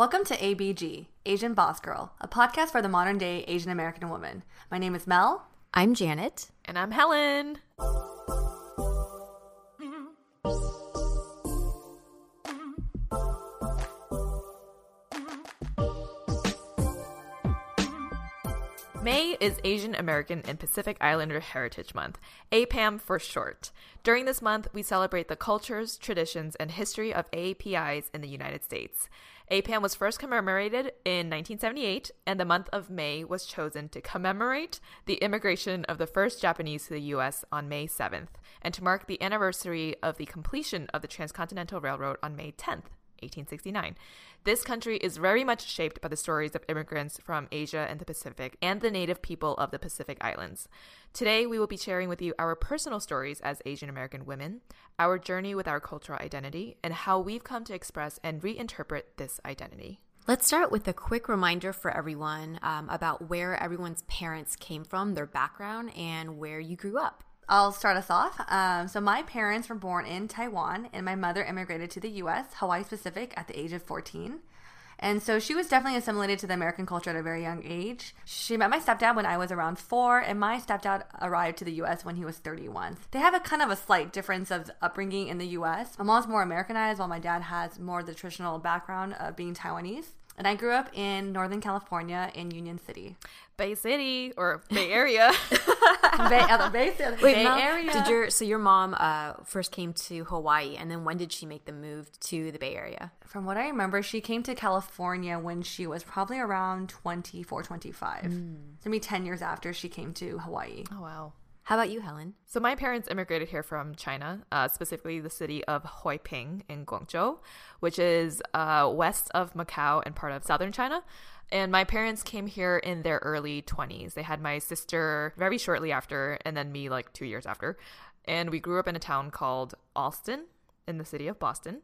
Welcome to ABG, Asian Boss Girl, a podcast for the modern day Asian American woman. My name is Mel. I'm Janet. And I'm Helen. May is Asian American and Pacific Islander Heritage Month, APAHM for short. During this month, we celebrate the cultures, traditions, and history of AAPIs in the United States. APAHM was first commemorated in 1978, and the month of May was chosen to commemorate the immigration of the first Japanese to the U.S. on May 7th, and to mark the anniversary of the completion of the Transcontinental Railroad on May 10th. 1869. This country is very much shaped by the stories of immigrants from Asia and the Pacific and the native people of the Pacific Islands. Today, we will be sharing with you our personal stories as Asian American women, our journey with our cultural identity, and how we've come to express and reinterpret this identity. Let's start with a quick reminder for everyone um, about where everyone's parents came from, their background, and where you grew up. I'll start us off. Um, so, my parents were born in Taiwan, and my mother immigrated to the U.S., Hawaii specific, at the age of 14. And so she was definitely assimilated to the American culture at a very young age. She met my stepdad when I was around four, and my stepdad arrived to the US when he was 31. They have a kind of a slight difference of upbringing in the US. My mom's more Americanized, while my dad has more the traditional background of being Taiwanese. And I grew up in Northern California in Union City. Bay City or Bay Area. Bay, uh, Bay, City, Wait, Bay Mel, Area. Did your so your mom uh, first came to Hawaii, and then when did she make the move to the Bay Area? From what I remember, she came to California when she was probably around 24, 25. Mm. So maybe 10 years after she came to Hawaii. oh, wow. How about you, Helen? So my parents immigrated here from China, uh, specifically the city of Huiping in Guangzhou, which is uh, west of Macau and part of southern China. And my parents came here in their early 20s. They had my sister very shortly after, and then me like two years after. And we grew up in a town called Allston in the city of Boston.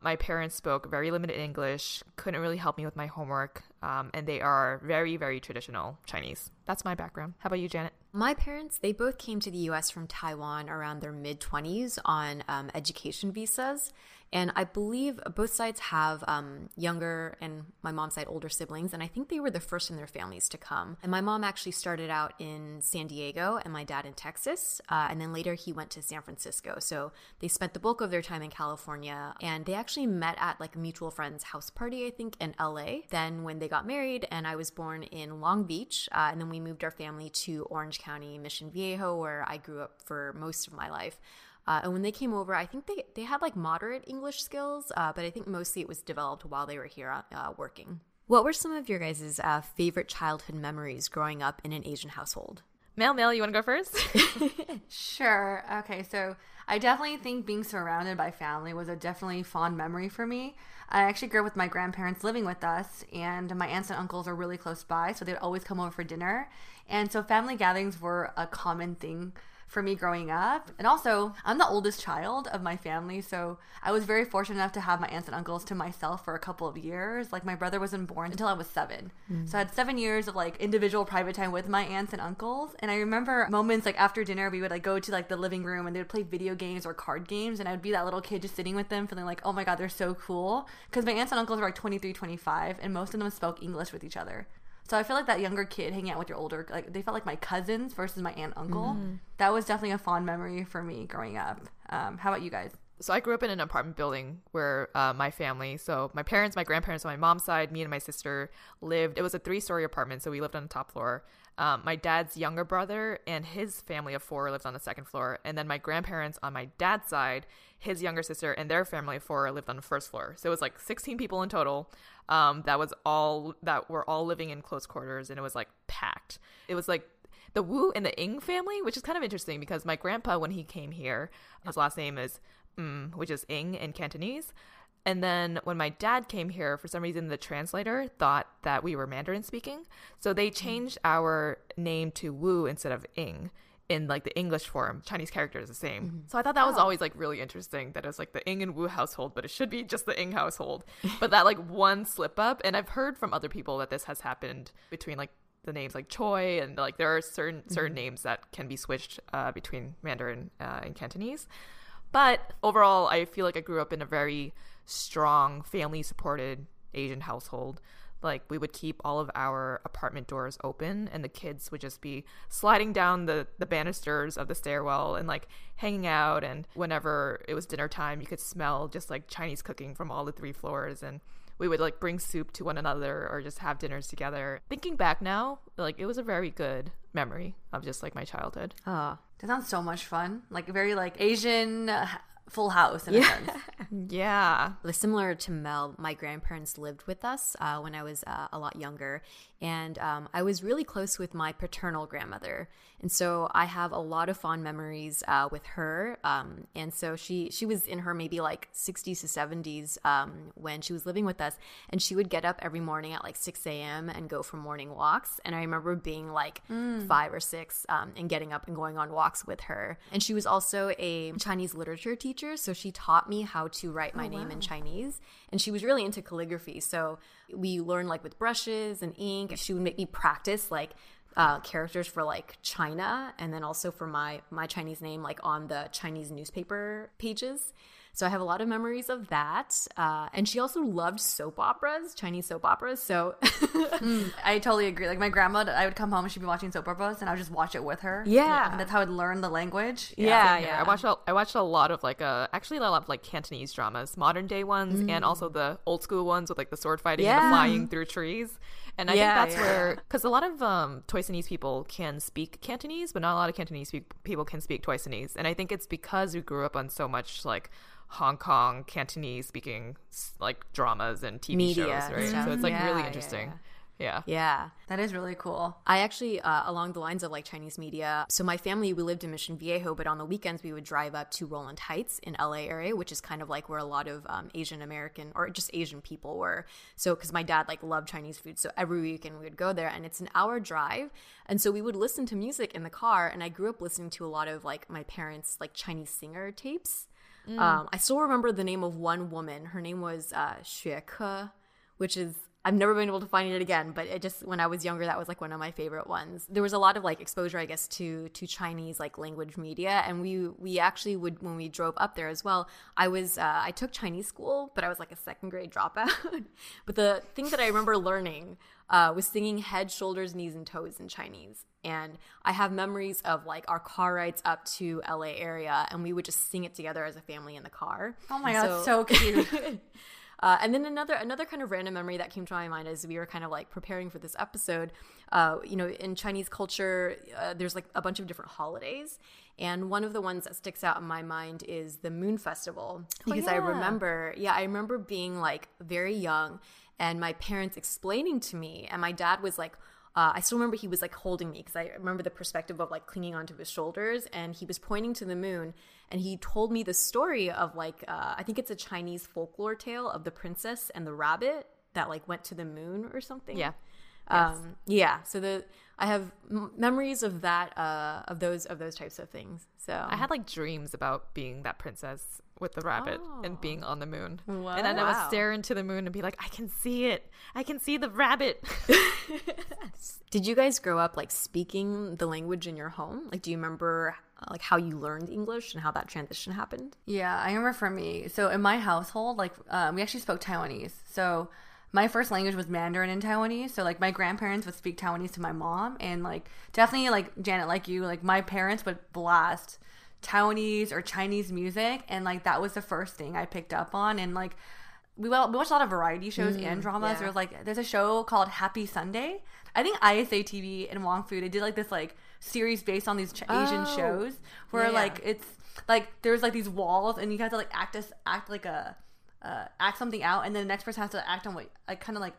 My parents spoke very limited English, couldn't really help me with my homework, um, and they are very, very traditional Chinese. That's my background. How about you, Janet? My parents, they both came to the US from Taiwan around their mid 20s on um, education visas. And I believe both sides have um, younger and my mom's side older siblings. And I think they were the first in their families to come. And my mom actually started out in San Diego and my dad in Texas. Uh, and then later he went to San Francisco. So they spent the bulk of their time in California. And they actually met at like a mutual friend's house party, I think, in LA. Then when they got married, and I was born in Long Beach. Uh, and then we moved our family to Orange County, Mission Viejo, where I grew up for most of my life. Uh, and when they came over, I think they, they had like moderate English skills, uh, but I think mostly it was developed while they were here uh, working. What were some of your guys' uh, favorite childhood memories growing up in an Asian household? Mel, Mel, you want to go first? Sure. Okay. So I definitely think being surrounded by family was a definitely fond memory for me. I actually grew up with my grandparents living with us, and my aunts and uncles are really close by, so they'd always come over for dinner. And so family gatherings were a common thing for me growing up. And also, I'm the oldest child of my family, so I was very fortunate enough to have my aunts and uncles to myself for a couple of years. Like my brother wasn't born until I was 7. Mm. So I had 7 years of like individual private time with my aunts and uncles. And I remember moments like after dinner we would like go to like the living room and they would play video games or card games and I would be that little kid just sitting with them feeling like, "Oh my god, they're so cool." Cuz my aunts and uncles were like 23, 25 and most of them spoke English with each other. So I feel like that younger kid hanging out with your older, like they felt like my cousins versus my aunt uncle. That was definitely a fond memory for me growing up. Um, how about you guys? so I grew up in an apartment building where uh, my family, so my parents, my grandparents on my mom's side, me and my sister lived. It was a three story apartment, so we lived on the top floor. Um, my dad's younger brother and his family of four lived on the second floor, and then my grandparents on my dad's side, his younger sister and their family of four lived on the first floor. So it was like 16 people in total. Um, that was all that were all living in close quarters, and it was like packed. It was like the Wu and the Ing family, which is kind of interesting because my grandpa, when he came here, his last name is mm, which is Ing in Cantonese. And then when my dad came here, for some reason, the translator thought that we were Mandarin speaking. So they changed our name to Wu instead of Ing in like the English form. Chinese character is the same. Mm-hmm. So I thought that was always like really interesting that it's like the Ing and Wu household, but it should be just the Ing household. but that like one slip up, and I've heard from other people that this has happened between like the names like Choi and like there are certain certain mm-hmm. names that can be switched uh, between Mandarin uh, and Cantonese. But overall, I feel like I grew up in a very strong, family supported Asian household. Like we would keep all of our apartment doors open and the kids would just be sliding down the, the banisters of the stairwell and like hanging out and whenever it was dinner time you could smell just like Chinese cooking from all the three floors and we would like bring soup to one another or just have dinners together. Thinking back now, like it was a very good memory of just like my childhood. Oh, that sounds so much fun. Like very like Asian full house in yeah. a sense. yeah. Similar to Mel, my grandparents lived with us uh, when I was uh, a lot younger. And um, I was really close with my paternal grandmother. And so I have a lot of fond memories uh, with her. Um, and so she, she was in her maybe like 60s to 70s um, when she was living with us. And she would get up every morning at like 6 a.m. and go for morning walks. And I remember being like mm. five or six um, and getting up and going on walks with her. And she was also a Chinese literature teacher. So she taught me how to write my oh, name wow. in Chinese. And she was really into calligraphy. So we learned like with brushes and ink. She would make me practice like uh, characters for like China and then also for my my Chinese name like on the Chinese newspaper pages. So I have a lot of memories of that. Uh, and she also loved soap operas, Chinese soap operas. So mm, I totally agree. Like my grandma, I would come home and she'd be watching soap operas, and I would just watch it with her. Yeah, and that's how I'd learn the language. Yeah, yeah. yeah. I watched a, I watched a lot of like uh actually a lot of like Cantonese dramas, modern day ones, mm. and also the old school ones with like the sword fighting yeah. and the flying through trees. And I yeah, think that's yeah. where, because a lot of um, Toisanese people can speak Cantonese, but not a lot of Cantonese people can speak Toisanese. And I think it's because we grew up on so much like Hong Kong Cantonese speaking like dramas and TV Media shows, right? So it's like yeah, really interesting. Yeah, yeah. That is really cool. I actually, uh, along the lines of like Chinese media, so my family, we lived in Mission Viejo, but on the weekends we would drive up to Rowland Heights in LA area, which is kind of like where a lot of um, Asian American or just Asian people were. So, because my dad like loved Chinese food. So every weekend we would go there and it's an hour drive. And so we would listen to music in the car. And I grew up listening to a lot of like my parents' like Chinese singer tapes. Mm. Um, I still remember the name of one woman. Her name was uh, Xue Ke, which is I've never been able to find it again, but it just when I was younger, that was like one of my favorite ones. There was a lot of like exposure, I guess, to to Chinese like language media, and we we actually would when we drove up there as well. I was uh, I took Chinese school, but I was like a second grade dropout. but the thing that I remember learning uh, was singing head, shoulders, knees, and toes in Chinese. And I have memories of like our car rides up to LA area, and we would just sing it together as a family in the car. Oh my god, so, so cute. Uh, and then another another kind of random memory that came to my mind as we were kind of like preparing for this episode. Uh, you know, in Chinese culture, uh, there's like a bunch of different holidays, and one of the ones that sticks out in my mind is the Moon Festival oh, because oh, yeah. I remember, yeah, I remember being like very young and my parents explaining to me, and my dad was like uh, I still remember he was like holding me because I remember the perspective of like clinging onto his shoulders, and he was pointing to the moon, and he told me the story of like uh, I think it's a Chinese folklore tale of the princess and the rabbit that like went to the moon or something. Yeah. Um. Yeah. So the I have m- memories of that uh, of those of those types of things. So I had like dreams about being that princess with the rabbit oh. and being on the moon. Wow. And then I would stare into the moon and be like, I can see it. I can see the rabbit. Did you guys grow up like speaking the language in your home? Like, do you remember uh, like how you learned English and how that transition happened? Yeah, I remember for me. So in my household, like um, we actually spoke Taiwanese. So my first language was Mandarin and Taiwanese. So like my grandparents would speak Taiwanese to my mom, and like definitely like Janet, like you, like my parents would blast Taiwanese or Chinese music, and like that was the first thing I picked up on, and like we, wa- we watched a lot of variety shows and dramas. yeah. There was like there's a show called Happy Sunday. I think ISA TV and Wong Fu they did like this like series based on these ch- Asian Oh. shows where Yeah, like it's like there's like these walls and you have to like act as act like a uh, act something out and then the next person has to act on what like kind of like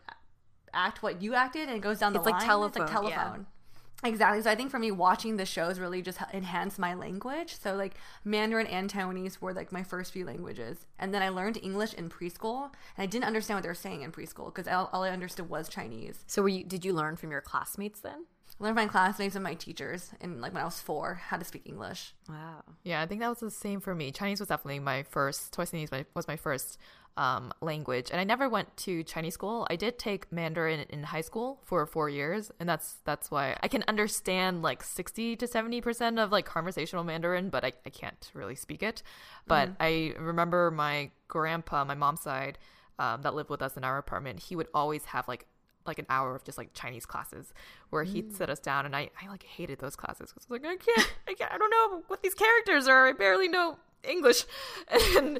act what you acted and it goes down the It's like line. telephone, It's like telephone. Exactly. So I think for me, watching the shows really just enhanced my language. So like Mandarin and Taiwanese were like my first few languages, and then I learned English in preschool, and I didn't understand what they were saying in preschool because all, all I understood was Chinese. So were you? Did you learn from your classmates then? I learned from my classmates and my teachers, and like when I was four, how to speak English. Wow. Yeah, I think that was the same for me. Chinese was definitely my first. Taiwanese my, was my first um, language, and I never went to Chinese school. I did take Mandarin in high school for four years, and that's that's why I can understand like sixty to seventy percent of like conversational Mandarin, but I, I can't really speak it. But I remember my grandpa, my mom's side, um, that lived with us in our apartment. He would always have like like an hour of just like Chinese classes where he'd sit us down and I, I like hated those classes because I was like I can't I can't I don't know what these characters are. I barely know English. And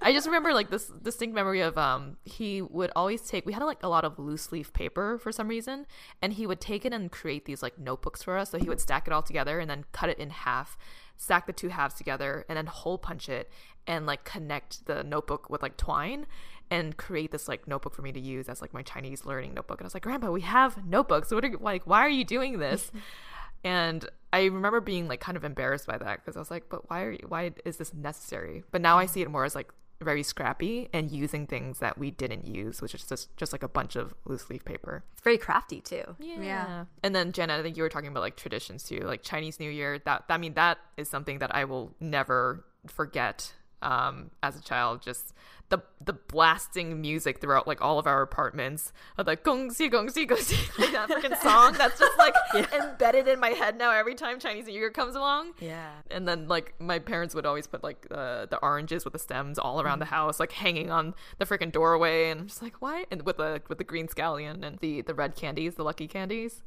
I just remember like this distinct memory of um he would always take we had like a lot of loose leaf paper for some reason and he would take it and create these like notebooks for us. So he would stack it all together and then cut it in half stack the two halves together and then hole punch it and like connect the notebook with like twine and create this like notebook for me to use as like my Chinese learning notebook. And I was like, Grandpa, we have notebooks. What are you, like? Why are you doing this? and I remember being like kind of embarrassed by that because I was like, but why are you? Why is this necessary? But now I mm-hmm. see it more as like very scrappy and using things that we didn't use, which is just just like a bunch of loose leaf paper. It's very crafty too. Yeah. And then Jenna, I think you were talking about like traditions too, like Chinese New Year. That I mean, that is something that I will never forget. Um, as a child, just the the blasting music throughout like all of our apartments, of like "gong xi gong xi gong xi," like that freaking song. That's just like embedded in my head now. Every time Chinese New Year comes along, Yeah. and then like my parents would always put like uh, the oranges with the stems all around the house, like hanging on the freaking doorway, and I'm just like, why? And with the with the green scallion and the the red candies, the lucky candies.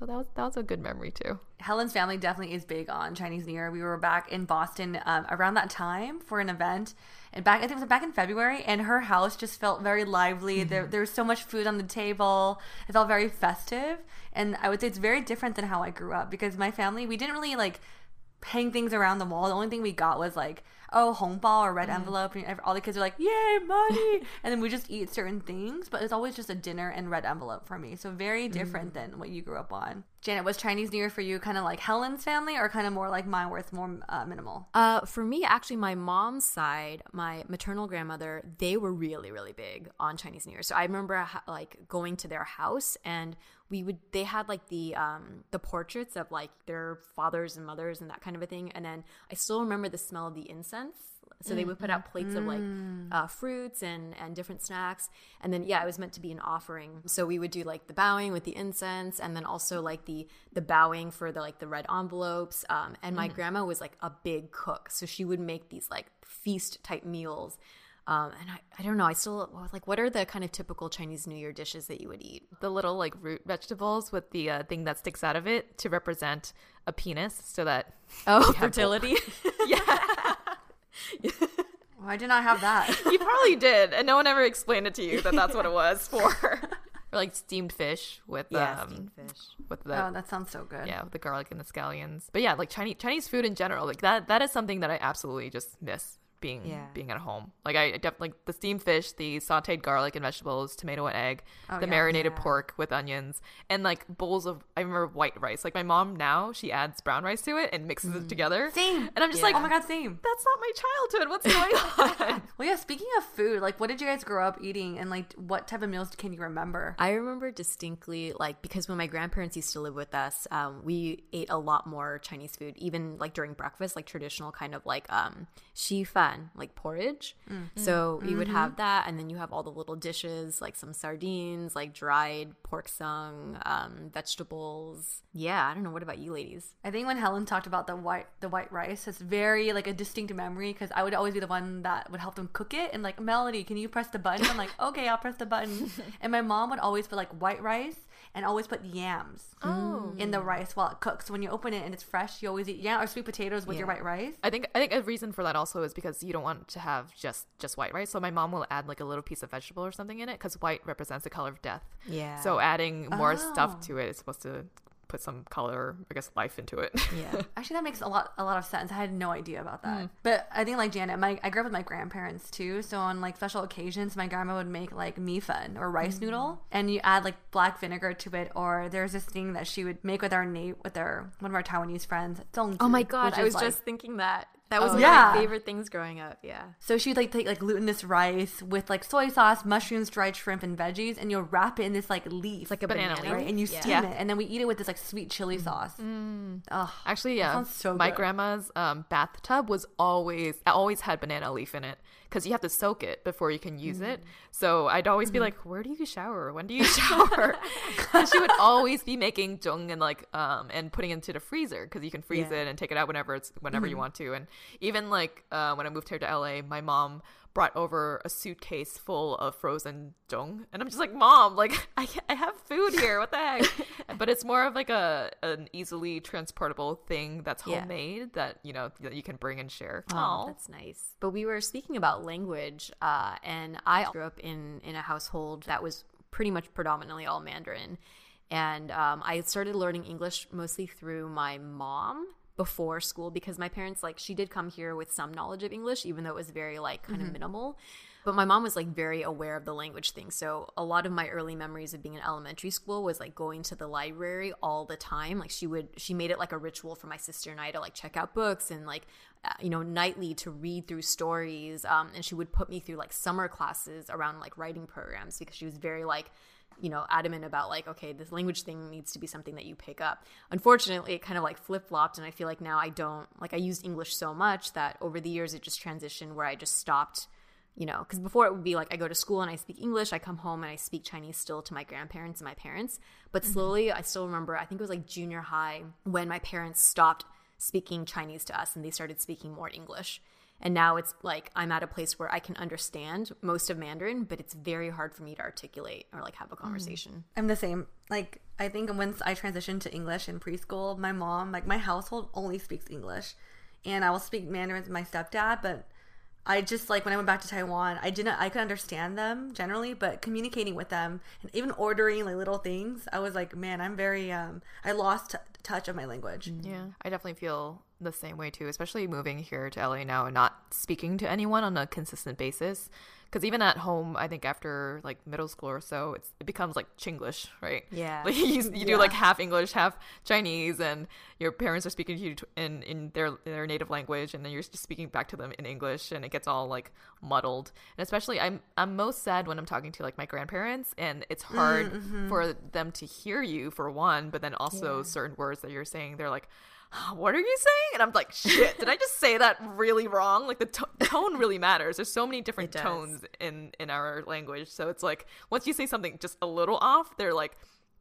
So that was that was a good memory too. Helen's family definitely is big on Chinese New Year. We were back in Boston um, around that time for an event, and back I think it was back in February, and her house just felt very lively. There, there was so much food on the table. It felt very festive, and I would say it's very different than how I grew up because my family we didn't really like hang things around the wall. The only thing we got was like oh hongbao or red envelope, and all the kids are like yay money, and then we just eat certain things. But it's always just a dinner and red envelope for me. So very different than what you grew up on. Janet, was Chinese New Year for you kind of like Helen's family or kind of more like mine, where it's more uh, minimal? Uh, for me, actually, my mom's side, my maternal grandmother, they were really, really big on Chinese New Year. So I remember like going to their house and we would they had like the um the portraits of like their fathers and mothers and that kind of a thing. And then I still remember the smell of the incense. So they would put out plates of like uh, fruits and and different snacks, and then yeah, it was meant to be an offering. So we would do like the bowing with the incense, and then also like the the bowing for the like the red envelopes. Um, and my grandma was like a big cook, so she would make these like feast type meals. Um, and I, I don't know, I still like what are the kind of typical Chinese New Year dishes that you would eat? The little like root vegetables with the uh, thing that sticks out of it to represent a penis, so that Oh, have fertility. Oh, I did not I have that. you probably did, and no one ever explained it to you that that's what it was for. or like steamed fish with yeah, um steamed fish. with the oh, that sounds so good. yeah with the garlic and the scallions. But yeah, like Chinese Chinese food in general, like that that is something that I absolutely just miss being Yeah. being at home. Like I definitely like the steamed fish, the sautéed garlic and vegetables, tomato and egg, Oh, the yeah. marinated Yeah. pork with onions, and like bowls of I remember white rice. Like my mom now she adds brown rice to it and mixes it together. Same. And I'm just Yeah. like, Oh my god, same. that's not my childhood. What's going on? Well, yeah. Speaking of food, like, what did you guys grow up eating, and like, what type of meals can you remember? I remember distinctly, like, because when my grandparents used to live with us, um, we ate a lot more Chinese food, even like during breakfast, like traditional kind of like um, shi fan, like porridge. So we would have that, and then you have all the little dishes, like some sardines, like dried pork sung, um, vegetables. Yeah, I don't know. What about you, ladies? I think when Helen talked about the white the white rice, it's very like a distinct memory because I would always be the one that would help them cook it and like Melody, can you press the button? I'm like, okay, I'll press the button. and my mom would always put like white rice and always put yams Oh. in the rice while it cooks. So when you open it and it's fresh, you always eat yam or sweet potatoes with your white rice. I think I think a reason for that also is because you don't want to have just just white rice. So my mom will add like a little piece of vegetable or something in it because white represents the color of death. Yeah. So adding more Oh. stuff to it is supposed to put some color, I guess, life into it. yeah. Actually, that makes a lot a lot of sense. I had no idea about that. Mm. But I think like Janet, my I grew up with my grandparents too. So on like special occasions, my grandma would make like mi fun or rice Mm. noodle, and you add like black vinegar to it. Or there's this thing that she would make with our Nate with our one of our Taiwanese friends. zongzi, Oh my god, I was like- just thinking that. That was Oh, one yeah. of my favorite things growing up. Yeah. So she'd like take like glutinous rice with like soy sauce, mushrooms, dried shrimp, and veggies, and you'll wrap it in this like leaf, Like a Banana banana, leaf. right? And you Yeah. steam Yeah. it, and then we eat it with this like sweet chili sauce. Ugh. Actually, yeah. sounds so My good. grandma's um, bathtub was always always had banana leaf in it because you have to soak it before you can use it. So I'd always be like, "Where do you shower? When do you shower?" and she would always be making jung and like um and putting it into the freezer because you can freeze Yeah. it and take it out whenever it's whenever you want to. And even like uh, when I moved here to LA, my mom brought over a suitcase full of frozen jung and i'm just like mom like i, I have food here what the heck but it's more of like a an easily transportable thing that's Yeah. homemade that you know that you can bring and share Oh, Aw. that's nice. But we were speaking about language, uh, and I grew up in in a household that was pretty much predominantly all Mandarin, and um, I started learning English mostly through my mom before school because my parents like she did come here with some knowledge of English, even though it was very like kind of minimal. But my mom was like very aware of the language thing. So a lot of my early memories of being in elementary school was like going to the library all the time. Like she would, she made it like a ritual for my sister and I to like check out books and like, uh, you know, nightly to read through stories. Um, and she would put me through like summer classes around like writing programs because she was very like, you know, adamant about like, okay, this language thing needs to be something that you pick up. Unfortunately, it kind of like flip flopped, and I feel like now I don't like I used English so much that over the years it just transitioned where I just stopped you know, because before it would be like I go to school and I speak English, I come home and I speak Chinese still to my grandparents and my parents. But mm-hmm. slowly, I still remember, I think it was like junior high when my parents stopped speaking Chinese to us and they started speaking more English. And now it's like I'm at a place where I can understand most of Mandarin, but it's very hard for me to articulate or like have a mm. conversation. I'm the same. Like I think once I transitioned to English in preschool, my mom, like my household only speaks English. And I will speak Mandarin with my stepdad, but I just like when I went back to Taiwan, I didn't I could understand them generally, but communicating with them and even ordering like little things, I was like, man, I'm very um I lost t- touch of my language. Yeah, I definitely feel the same way too, especially moving here to LA now and not speaking to anyone on a consistent basis. Because even at home, I think after like middle school or so, it's, it becomes like Chinglish, right? Yeah. like you, you do Yeah. like half English, half Chinese, and your parents are speaking to you in in their their native language, and then you're just speaking back to them in English, and it gets all like muddled. And especially, I'm I'm most sad when I'm talking to like my grandparents, and it's hard mm-hmm. for them to hear you for one, but then also certain words that you're saying, they're like what are you saying? And I'm like, shit, did I just say that really wrong? Like the to- tone really matters. There's so many different tones in in our language. So it's like once you say something just a little off, they're like,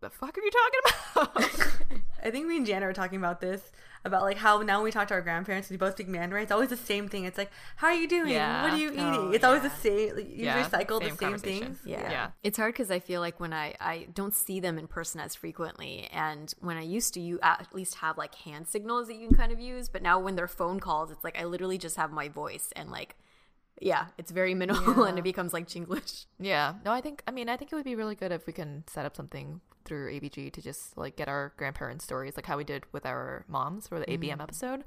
the fuck are you talking about? I think me and Jana were talking about this about like how now when we talk to our grandparents, we both speak Mandarin. It's always the same thing. It's like, how are you doing? Yeah. What are you eating? Oh, it's always the same. Like, you Yeah, recycle same the same things. Yeah. Yeah. It's hard because I feel like when I, I don't see them in person as frequently. And when I used to, you at least have like hand signals that you can kind of use. But now when they're phone calls, it's like I literally just have my voice and like, yeah, it's very minimal and it becomes like Chinglish. yeah. No, I think I mean I think it would be really good if we can set up something through ABG to just like get our grandparents' stories, like how we did with our moms for the ABM episode.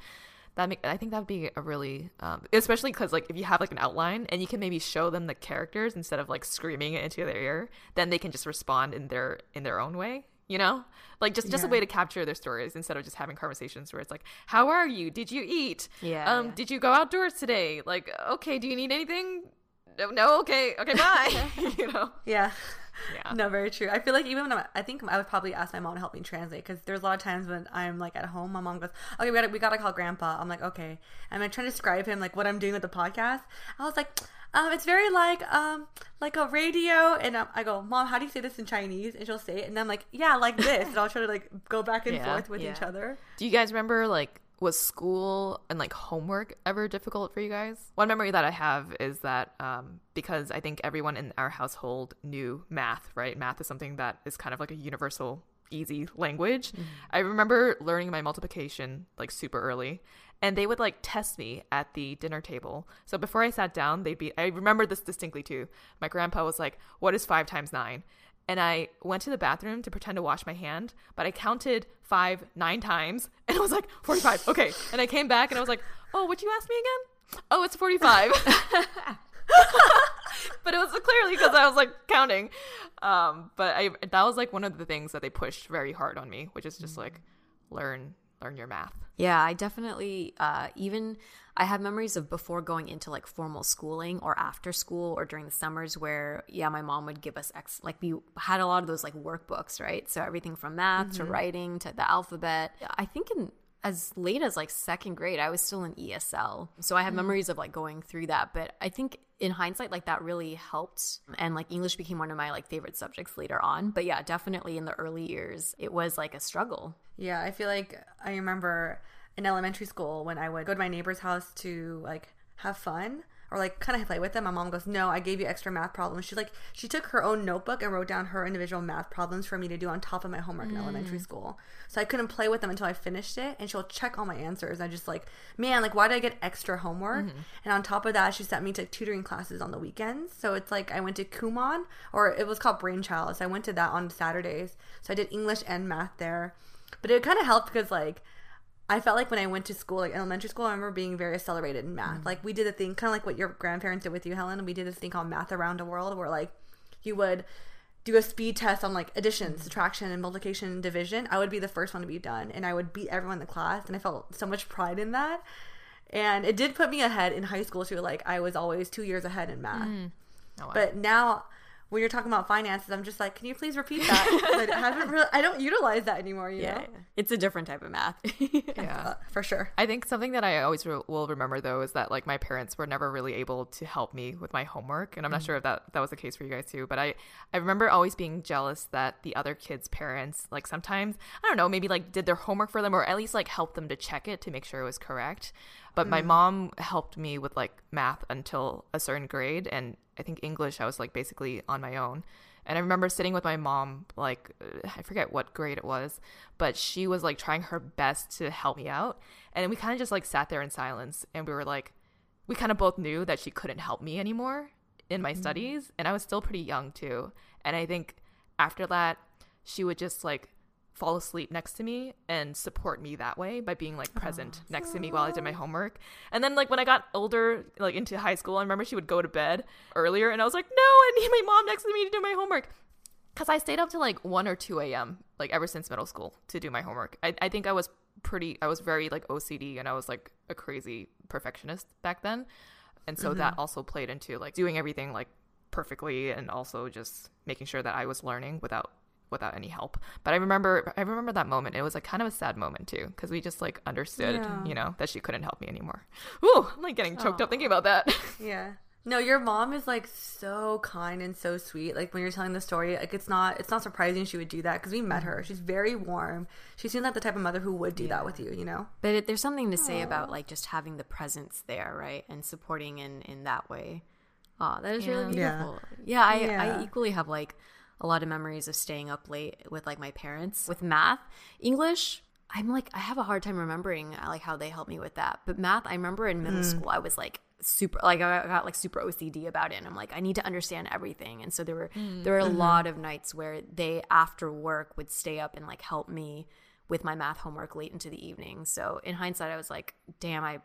That make, I think that would be a really, um, especially because like if you have like an outline and you can maybe show them the characters instead of like screaming it into their ear, then they can just respond in their in their own way. You know, like just just a way to capture their stories instead of just having conversations where it's like, "How are you? Did you eat? Yeah, Um, yeah. did you go outdoors today? Like, okay, do you need anything? No, no, okay, okay, bye. you know, Yeah. Yeah. No, very true. I feel like even when I'm, I think I would probably ask my mom to help me translate because there's a lot of times when I'm like at home, my mom goes, "Okay, we gotta we gotta call Grandpa." I'm like, "Okay," and I'm trying to describe him like what I'm doing with the podcast. I was like, um, "It's very like um like a radio," and um, I go, "Mom, how do you say this in Chinese?" And she'll say it, and I'm like, "Yeah, like this," and I'll try to like go back and Yeah, forth with each other. Do you guys remember like was school and like homework ever difficult for you guys? One memory that I have is that um, because I think everyone in our household knew math, right? Math is something that is kind of like a universal, easy language. Mm-hmm. I remember learning my multiplication like super early. And they would like test me at the dinner table. So before I sat down, they'd be, I remember this distinctly too. My grandpa was like, What is five times nine? And I went to the bathroom to pretend to wash my hand, but I counted five nine times and I was like, 45. Okay. And I came back and I was like, oh, what'd you ask me again? Oh, it's 45. but it was clearly because I was like counting. Um, but I that was like one of the things that they pushed very hard on me, which is just like learn learn your math. Yeah, I definitely uh, even I have memories of before going into like formal schooling or after school or during the summers where yeah, my mom would give us ex like we had a lot of those like workbooks, right? So everything from math mm-hmm. to writing to the alphabet. I think in as late as like second grade, I was still in ESL. So I have mm. memories of like going through that. But I think in hindsight, like that really helped. And like English became one of my like favorite subjects later on. But yeah, definitely in the early years, it was like a struggle. Yeah, I feel like I remember in elementary school when I would go to my neighbor's house to like have fun or like kind of play with them. My mom goes, "No, I gave you extra math problems." She's like, she took her own notebook and wrote down her individual math problems for me to do on top of my homework mm. in elementary mm. school. So I couldn't play with them until I finished it, and she'll check all my answers. I just like, man, like why did I get extra homework? Mm-hmm. And on top of that, she sent me to tutoring classes on the weekends. So it's like I went to Kumon, or it was called Brainchild. So I went to that on Saturdays. So I did English and math there, but it kind of helped because like I felt like when I went to school, like elementary school, I remember being very accelerated in math. Mm. Like we did a thing, kind of like what your grandparents did with you, Helen. We did this thing called Math Around the World, where like you would do a speed test on like addition, mm. subtraction, and multiplication and division. I would be the first one to be done, and I would beat everyone in the class, and I felt so much pride in that. And it did put me ahead in high school too. Like I was always two years ahead in math. Mm. Oh, wow. But now when you're talking about finances, I'm just like, can you please repeat that? I haven't really, I don't utilize that anymore. You yeah, know, it's a different type of math. yeah, for sure. I think something that I always re- will remember though is that like my parents were never really able to help me with my homework, and I'm not mm-hmm. sure if that that was the case for you guys too. But I I remember always being jealous that the other kids' parents like sometimes I don't know maybe like did their homework for them or at least like helped them to check it to make sure it was correct. But mm. my mom helped me with like math until a certain grade, and I think English I was like basically on my own. And I remember sitting with my mom, like, I forget what grade it was, but she was like trying her best to help me out. And we kind of just like sat there in silence and we were like, we kind of both knew that she couldn't help me anymore in my mm-hmm. studies. And I was still pretty young too. And I think after that, she would just like fall asleep next to me and support me that way by being like present oh. next to me while I did my homework. And then like when I got older, like into high school, I remember she would go to bed earlier and I was like, no, I need my mom next to me to do my homework. Cause I stayed up to like 1 or 2 a.m. like ever since middle school to do my homework. I, I think I was pretty, I was very like OCD and I was like a crazy perfectionist back then. And so mm-hmm. that also played into like doing everything like perfectly and also just making sure that I was learning without without any help. But I remember I remember that moment. It was like kind of a sad moment too because we just like understood, yeah. you know, that she couldn't help me anymore. Ooh, I'm like getting choked Aww. up thinking about that. Yeah. No, your mom is like so kind and so sweet. Like when you're telling the story, like it's not it's not surprising she would do that because we met her. Mm-hmm. She's very warm. She seems like the type of mother who would do yeah. that with you, you know. But it, there's something to say Aww. about like just having the presence there, right, and supporting in in that way. Oh, that is yeah. really beautiful. Yeah, yeah I I equally have like a lot of memories of staying up late with like my parents with math english i'm like i have a hard time remembering uh, like how they helped me with that but math i remember in middle mm. school i was like super like i got like super ocd about it and i'm like i need to understand everything and so there were mm. there were a mm-hmm. lot of nights where they after work would stay up and like help me with my math homework late into the evening so in hindsight i was like damn i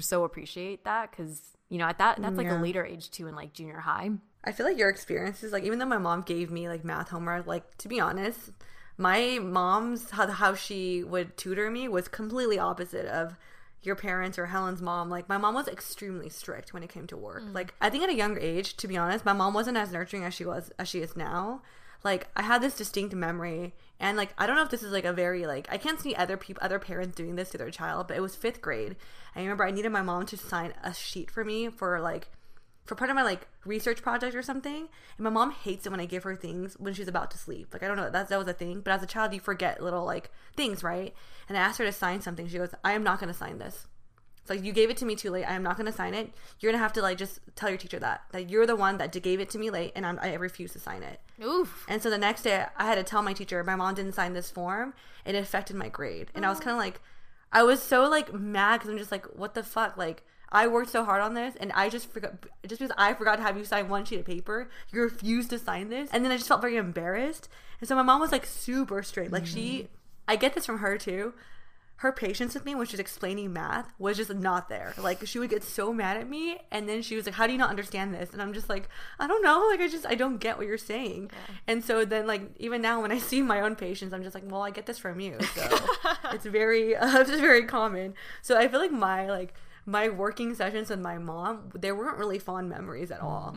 so appreciate that because you know at that that's like yeah. a later age too in like junior high I feel like your experiences, like even though my mom gave me like math homework, like to be honest, my mom's how how she would tutor me was completely opposite of your parents or Helen's mom. Like my mom was extremely strict when it came to work. Mm. Like I think at a younger age, to be honest, my mom wasn't as nurturing as she was as she is now. Like I had this distinct memory and like I don't know if this is like a very like I can't see other people other parents doing this to their child, but it was 5th grade. I remember I needed my mom to sign a sheet for me for like for part of my like research project or something. And my mom hates it when I give her things when she's about to sleep. Like I don't know that that was a thing, but as a child you forget little like things, right? And I asked her to sign something. She goes, "I am not going to sign this." It's like you gave it to me too late. I am not going to sign it. You're going to have to like just tell your teacher that that you're the one that gave it to me late, and I'm, I refuse to sign it. Oof. And so the next day, I had to tell my teacher my mom didn't sign this form. It affected my grade, and I was oh. kind of like, I was so like mad because I'm just like, what the fuck, like. I worked so hard on this, and I just forgot. Just because I forgot to have you sign one sheet of paper, you refused to sign this, and then I just felt very embarrassed. And so my mom was like super straight. Like she, mm-hmm. I get this from her too. Her patience with me when she's explaining math was just not there. Like she would get so mad at me, and then she was like, "How do you not understand this?" And I'm just like, "I don't know. Like I just I don't get what you're saying." And so then like even now when I see my own patience, I'm just like, "Well, I get this from you." So it's very uh, it's just very common. So I feel like my like my working sessions with my mom, there weren't really fond memories at all.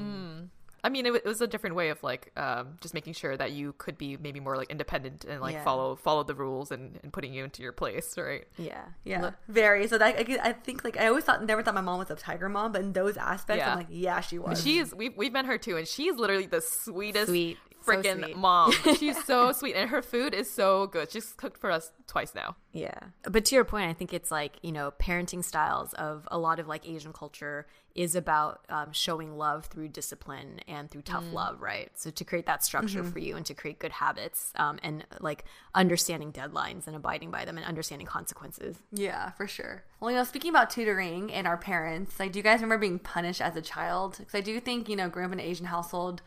I mean, it, it was a different way of like um, just making sure that you could be maybe more like independent and like Yeah. follow follow the rules and, and putting you into your place, right? Yeah. Yeah, very. So that I, I think like I always thought never thought my mom was a tiger mom, but in those aspects, Yeah. I'm like, yeah, she was. She's we've we've met her too, and she's literally the sweetest Sweet. So freaking sweet. mom. She's so sweet, and her food is so good. She's cooked for us twice now. Yeah. But to your point, I think it's like, you know, parenting styles of a lot of like Asian culture is about um, showing love through discipline and through tough love, right? So to create that structure for you and to create good habits um, and like understanding deadlines and abiding by them and understanding consequences. Yeah, for sure. Well, you know, speaking about tutoring and our parents, like, do you guys remember being punished as a child? Because I do think, you know, growing up in an Asian household,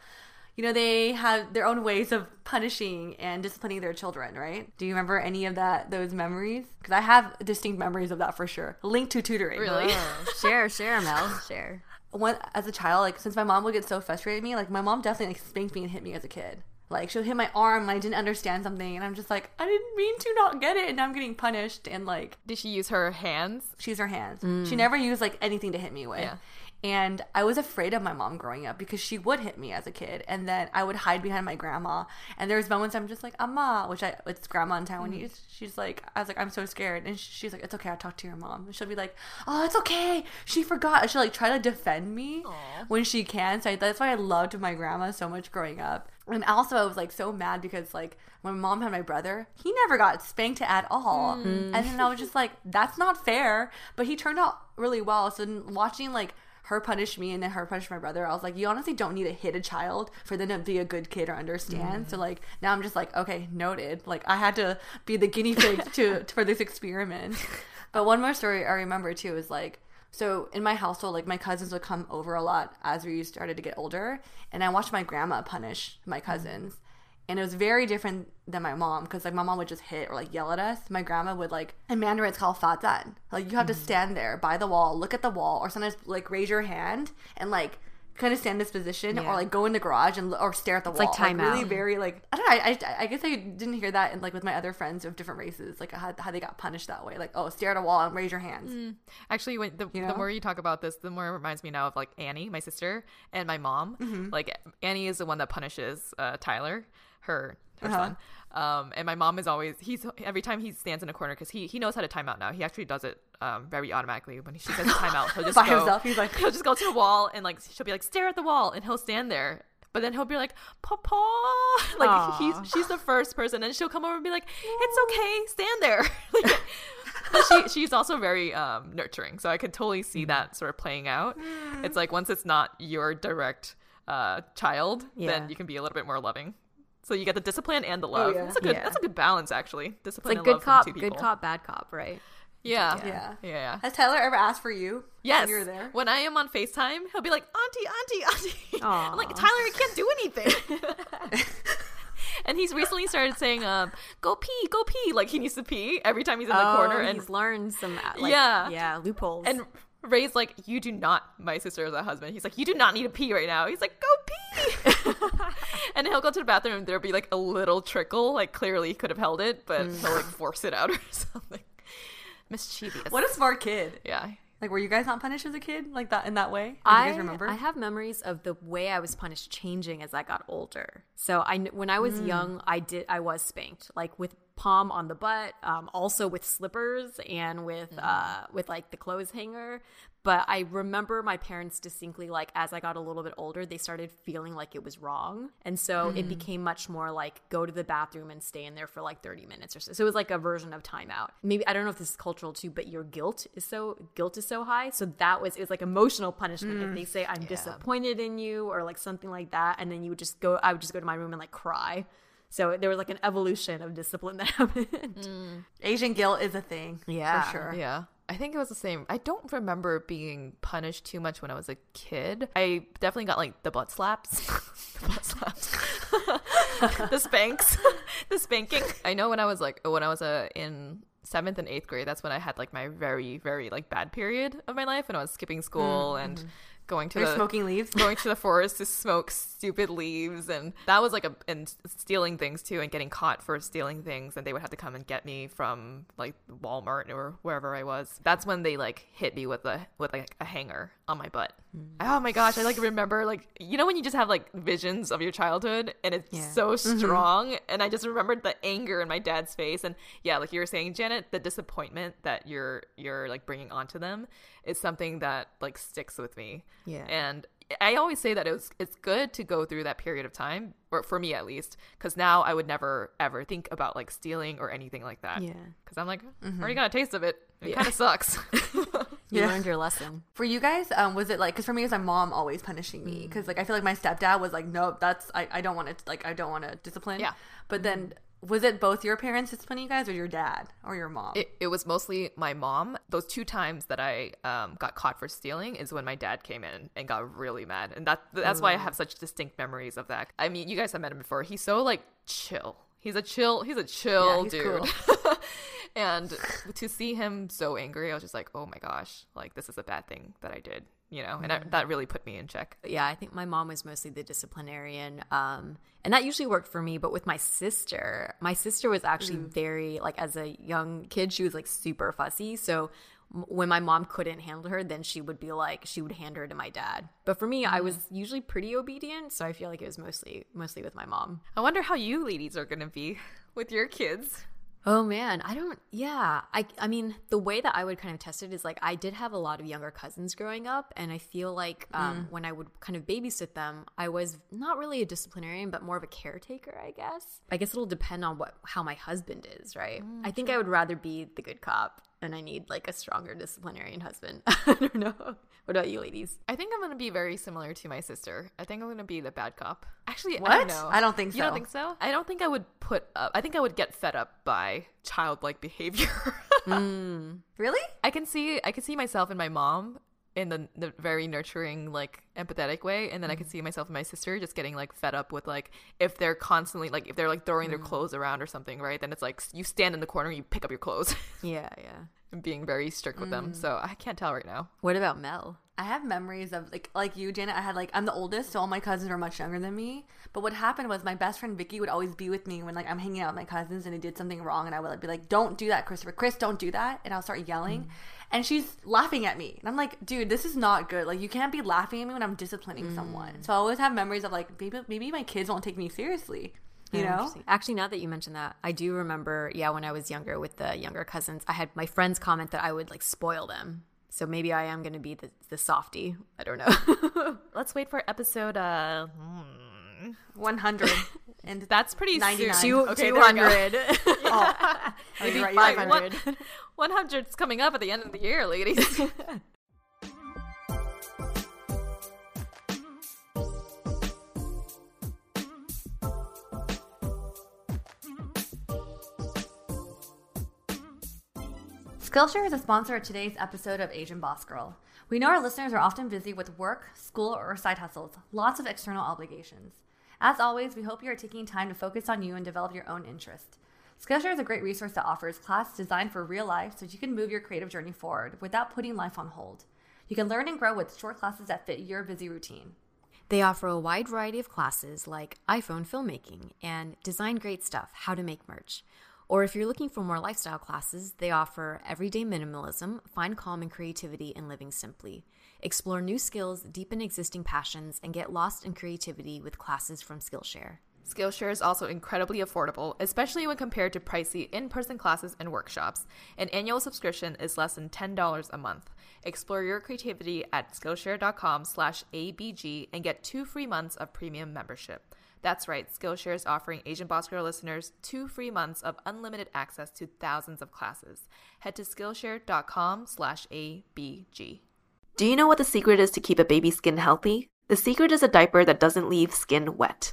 you know, they have their own ways of punishing and disciplining their children, right? Do you remember any of that, those memories? Because I have distinct memories of that for sure. Linked to tutoring. Really? Oh, share, share, Mel, share. When, as a child, like, since my mom would get so frustrated with me, like, my mom definitely, like, spanked me and hit me as a kid. Like, she'll hit my arm I didn't understand something, and I'm just like, I didn't mean to not get it, and now I'm getting punished, and, like, Did she use her hands? she used her hands. She mm. never used like anything to hit me with. Yeah. And I was afraid of my mom growing up because she would hit me as a kid, and then I would hide behind my grandma. And there's moments I'm just like, "Amma," which I it's grandma in Taiwanese. Mm-hmm. She's like, I was like, I'm so scared, and she's like, "It's okay, I'll talk to your mom." And she'll be like, "Oh, it's okay, she forgot." And she'll like try to defend me when she can. So I, that's why I loved my grandma so much growing up. And also, I was like so mad because like when my mom had my brother, he never got spanked at all. Mm. And then I was just like, that's not fair. But he turned out really well. So then watching like her punish me and then her punish my brother, I was like, you honestly don't need to hit a child for them to be a good kid or understand. So mm-hmm. like now I'm just like, okay, noted. Like I had to be the guinea pig to for this experiment. But one more story I remember too is like so in my household, like my cousins would come over a lot as we started to get older, and I watched my grandma punish my mm-hmm. cousins, and it was very different than my mom because like my mom would just hit or like yell at us. My grandma would like in Mandarin it's called fazan. Like you have to stand there by the wall, look at the wall, or sometimes like raise your hand and like kind of stand in this position Yeah. or like go in the garage and or stare at the It's wall. like timeout. really very like I don't know. I, I, I guess I didn't hear that in, like with my other friends of different races, like how, how they got punished that way. Like oh, stare at a wall and raise your hands. Actually, when the, You the more you talk about this, the more it reminds me now of like Annie, my sister, and my mom. Mm-hmm. Like Annie is the one that punishes uh, Tyler, her her Uh-huh. son. Um, and my mom is always he's every time he stands in a corner because he he knows how to time out now. He actually does it um, very automatically when she says time out. He'll just By go, himself, he's like- he'll just go to the wall and like she'll be like stare at the wall and he'll stand there. But then he'll be like, Papa, like Aw. he's she's the first person, and she'll come over and be like, "It's okay, stand there." Like, but she she's also very um, nurturing, so I could totally see that sort of playing out. It's like once it's not your direct uh, child, Yeah. then you can be a little bit more loving. So you get the discipline and the love. Oh, yeah. That's a good Yeah. that's a good balance actually. It's Discipline like and good love from cop, two good people. cop, bad cop, right? Yeah. Yeah. Yeah. Yeah. Has Tyler ever asked for you? Yes. When you were there. When I am on FaceTime, he'll be like, Auntie, Auntie, Auntie. Aw. I'm like, Tyler, I can't do anything. and he's recently started saying, um, go pee, go pee. Like he needs to pee every time he's in the corner. And Oh, he's learned some uh, like, Yeah. yeah loopholes. and Ray's like, you do not, my sister is a husband. He's like, you do not need to pee right now. He's like, go pee. and he'll go to the bathroom and there'll be like a little trickle. Like clearly he could have held it, but mm. he'll like force it out or something. Mischievous. What a smart kid. yeah. Like, were you guys not punished as a kid like that in that way? Do I, you guys remember? I have memories of the way I was punished changing as I got older. So I, when I was mm. young, I did, I was spanked, like with palm on the butt, um, also with slippers and with Mm-hmm. uh, with like the clothes hanger. But I remember my parents distinctly, like as I got a little bit older, they started feeling like it was wrong, and so Mm. it became much more like go to the bathroom and stay in there for like thirty minutes or so. So it was like a version of timeout. Maybe I don't know if this is cultural too, but your guilt is so guilt is so high. So that was it was like emotional punishment. If they say I'm disappointed in you or like something like that, and then you would just go, I would just go to my room and like cry. So there was like an evolution of discipline that happened. Mm. Asian guilt is a thing. Yeah. For sure. Yeah. I think it was the same. I don't remember being punished too much when I was a kid. I definitely got like the butt slaps. the butt slaps. the spanks. the spanking. I know when I was like when I was uh, in seventh and eighth grade, that's when I had like my very, very like bad period of my life and I was skipping school mm. and mm-hmm. Going to the smoking leaves. going to the forest to smoke stupid leaves and that was like a and stealing things too and getting caught for stealing things and they would have to come and get me from like Walmart or wherever I was. That's when they like hit me with a with like a hanger on my butt. Hmm. Oh my gosh, I like remember like you know when you just have like visions of your childhood and it's Yeah. so mm-hmm. strong and I just remembered the anger in my dad's face and yeah, like you were saying Janet, the disappointment that you're you're like bringing onto them is something that like sticks with me. Yeah. And I always say that it was it's good to go through that period of time, or for me at least, because now I would never ever think about like stealing or anything like that. Yeah. Because I'm like, I already got a taste of it. It Yeah. kind of sucks. You Yeah. learned your lesson. For you guys, um, was it like? Because for me, it was my mom always punishing me. Because like I feel like my stepdad was like, no, that's I, I don't want to like I don't want to discipline. Yeah. But then was it both your parents disciplining you guys, or your dad, or your mom? it, it was mostly my mom. Those two times that I um, got caught for stealing is when my dad came in and got really mad, and that that's why I have such distinct memories of that. I mean, you guys have met him before. He's so like chill. He's a chill. He's a chill he's dude. and to see him so angry, I was just like, oh my gosh, like this is a bad thing that I did, you know, and I, mm-hmm. that really put me in check. yeah, I think my mom was mostly the disciplinarian. Um, and that usually worked for me. But with my sister, my sister was actually mm. very, like, as a young kid, she was like super fussy. So m- when my mom couldn't handle her, then she would be like, she would hand her to my dad. But for me, I mm. was usually pretty obedient. So I feel like it was mostly, mostly with my mom. I wonder how you ladies are gonna be with your kids. Oh man, I don't yeah. I I mean, the way that I would kind of test it is like I did have a lot of younger cousins growing up and I feel like um, when I would kind of babysit them, I was not really a disciplinarian but more of a caretaker, I guess. I guess it'll depend on what how my husband is, right? I think I would rather be the good cop and I need like a stronger disciplinarian husband. I don't know. What about you ladies? I think I'm gonna be very similar to my sister. I think I'm gonna be the bad cop. Actually, I What? don't know. I don't think so. You don't think so? I don't think I would put up. I think I would get fed up by childlike behavior. Hmm. really? I can see. I can see myself and my mom in the, the very nurturing, like empathetic way, and then I can mm-hmm. see myself and my sister just getting like fed up with like if they're constantly like if they're like throwing their mm. clothes around or something, right? Then it's like you stand in the corner, you pick up your clothes, Yeah, yeah. and being very strict with them. Mm. So I can't tell right now. What about Mel? I have memories of like like you, Janet. I had like I'm the oldest, so all my cousins were much younger than me. But what happened was my best friend Vicky would always be with me when like I'm hanging out with my cousins and they did something wrong, and I would like, be like, "Don't do that, Christopher. Chris, don't do that." And I'll start yelling, mm. and she's laughing at me, and I'm like, "Dude, this is not good. Like you can't be laughing at me when I'm disciplining someone." Mm. So I always have memories of like maybe maybe my kids won't take me seriously. You know? Actually, now that you mention that, I do remember, yeah, when I was younger with the younger cousins, I had my friends comment that I would like spoil them. So maybe I am going to be the, the softy. I don't know. Let's wait for episode. Uh, hmm. 100 and that's pretty 99. soon. Two, Okay, there we 200. oh, Maybe right, you're right, one- you're right. 100's coming up at the end of the year, ladies. Skillshare is a sponsor of today's episode of Asian Boss Girl. We know our listeners are often busy with work, school, or side hustles, lots of external obligations. As always, we hope you are taking time to focus on you and develop your own interest. Skillshare is a great resource that offers class designed for real life so you can move your creative journey forward without putting life on hold. You can learn and grow with short classes that fit your busy routine. they offer a wide variety of classes like iPhone filmmaking and design great stuff, how to make merch. Or if you're looking for more lifestyle classes, they offer everyday minimalism, find calm and creativity in living simply. Explore new skills, deepen existing passions, and get lost in creativity with classes from Skillshare. Skillshare is also incredibly affordable, especially when compared to pricey in person classes and workshops. An annual subscription is less than $10 a month. Explore your creativity at Skillshare.com slash ABG and get two free months of premium membership. That's right, Skillshare is offering Asian Boss Girl listeners two free months of unlimited access to thousands of classes. Head to Skillshare.com slash ABG. Do you know what the secret is to keep a baby's skin healthy? The secret is a diaper that doesn't leave skin wet.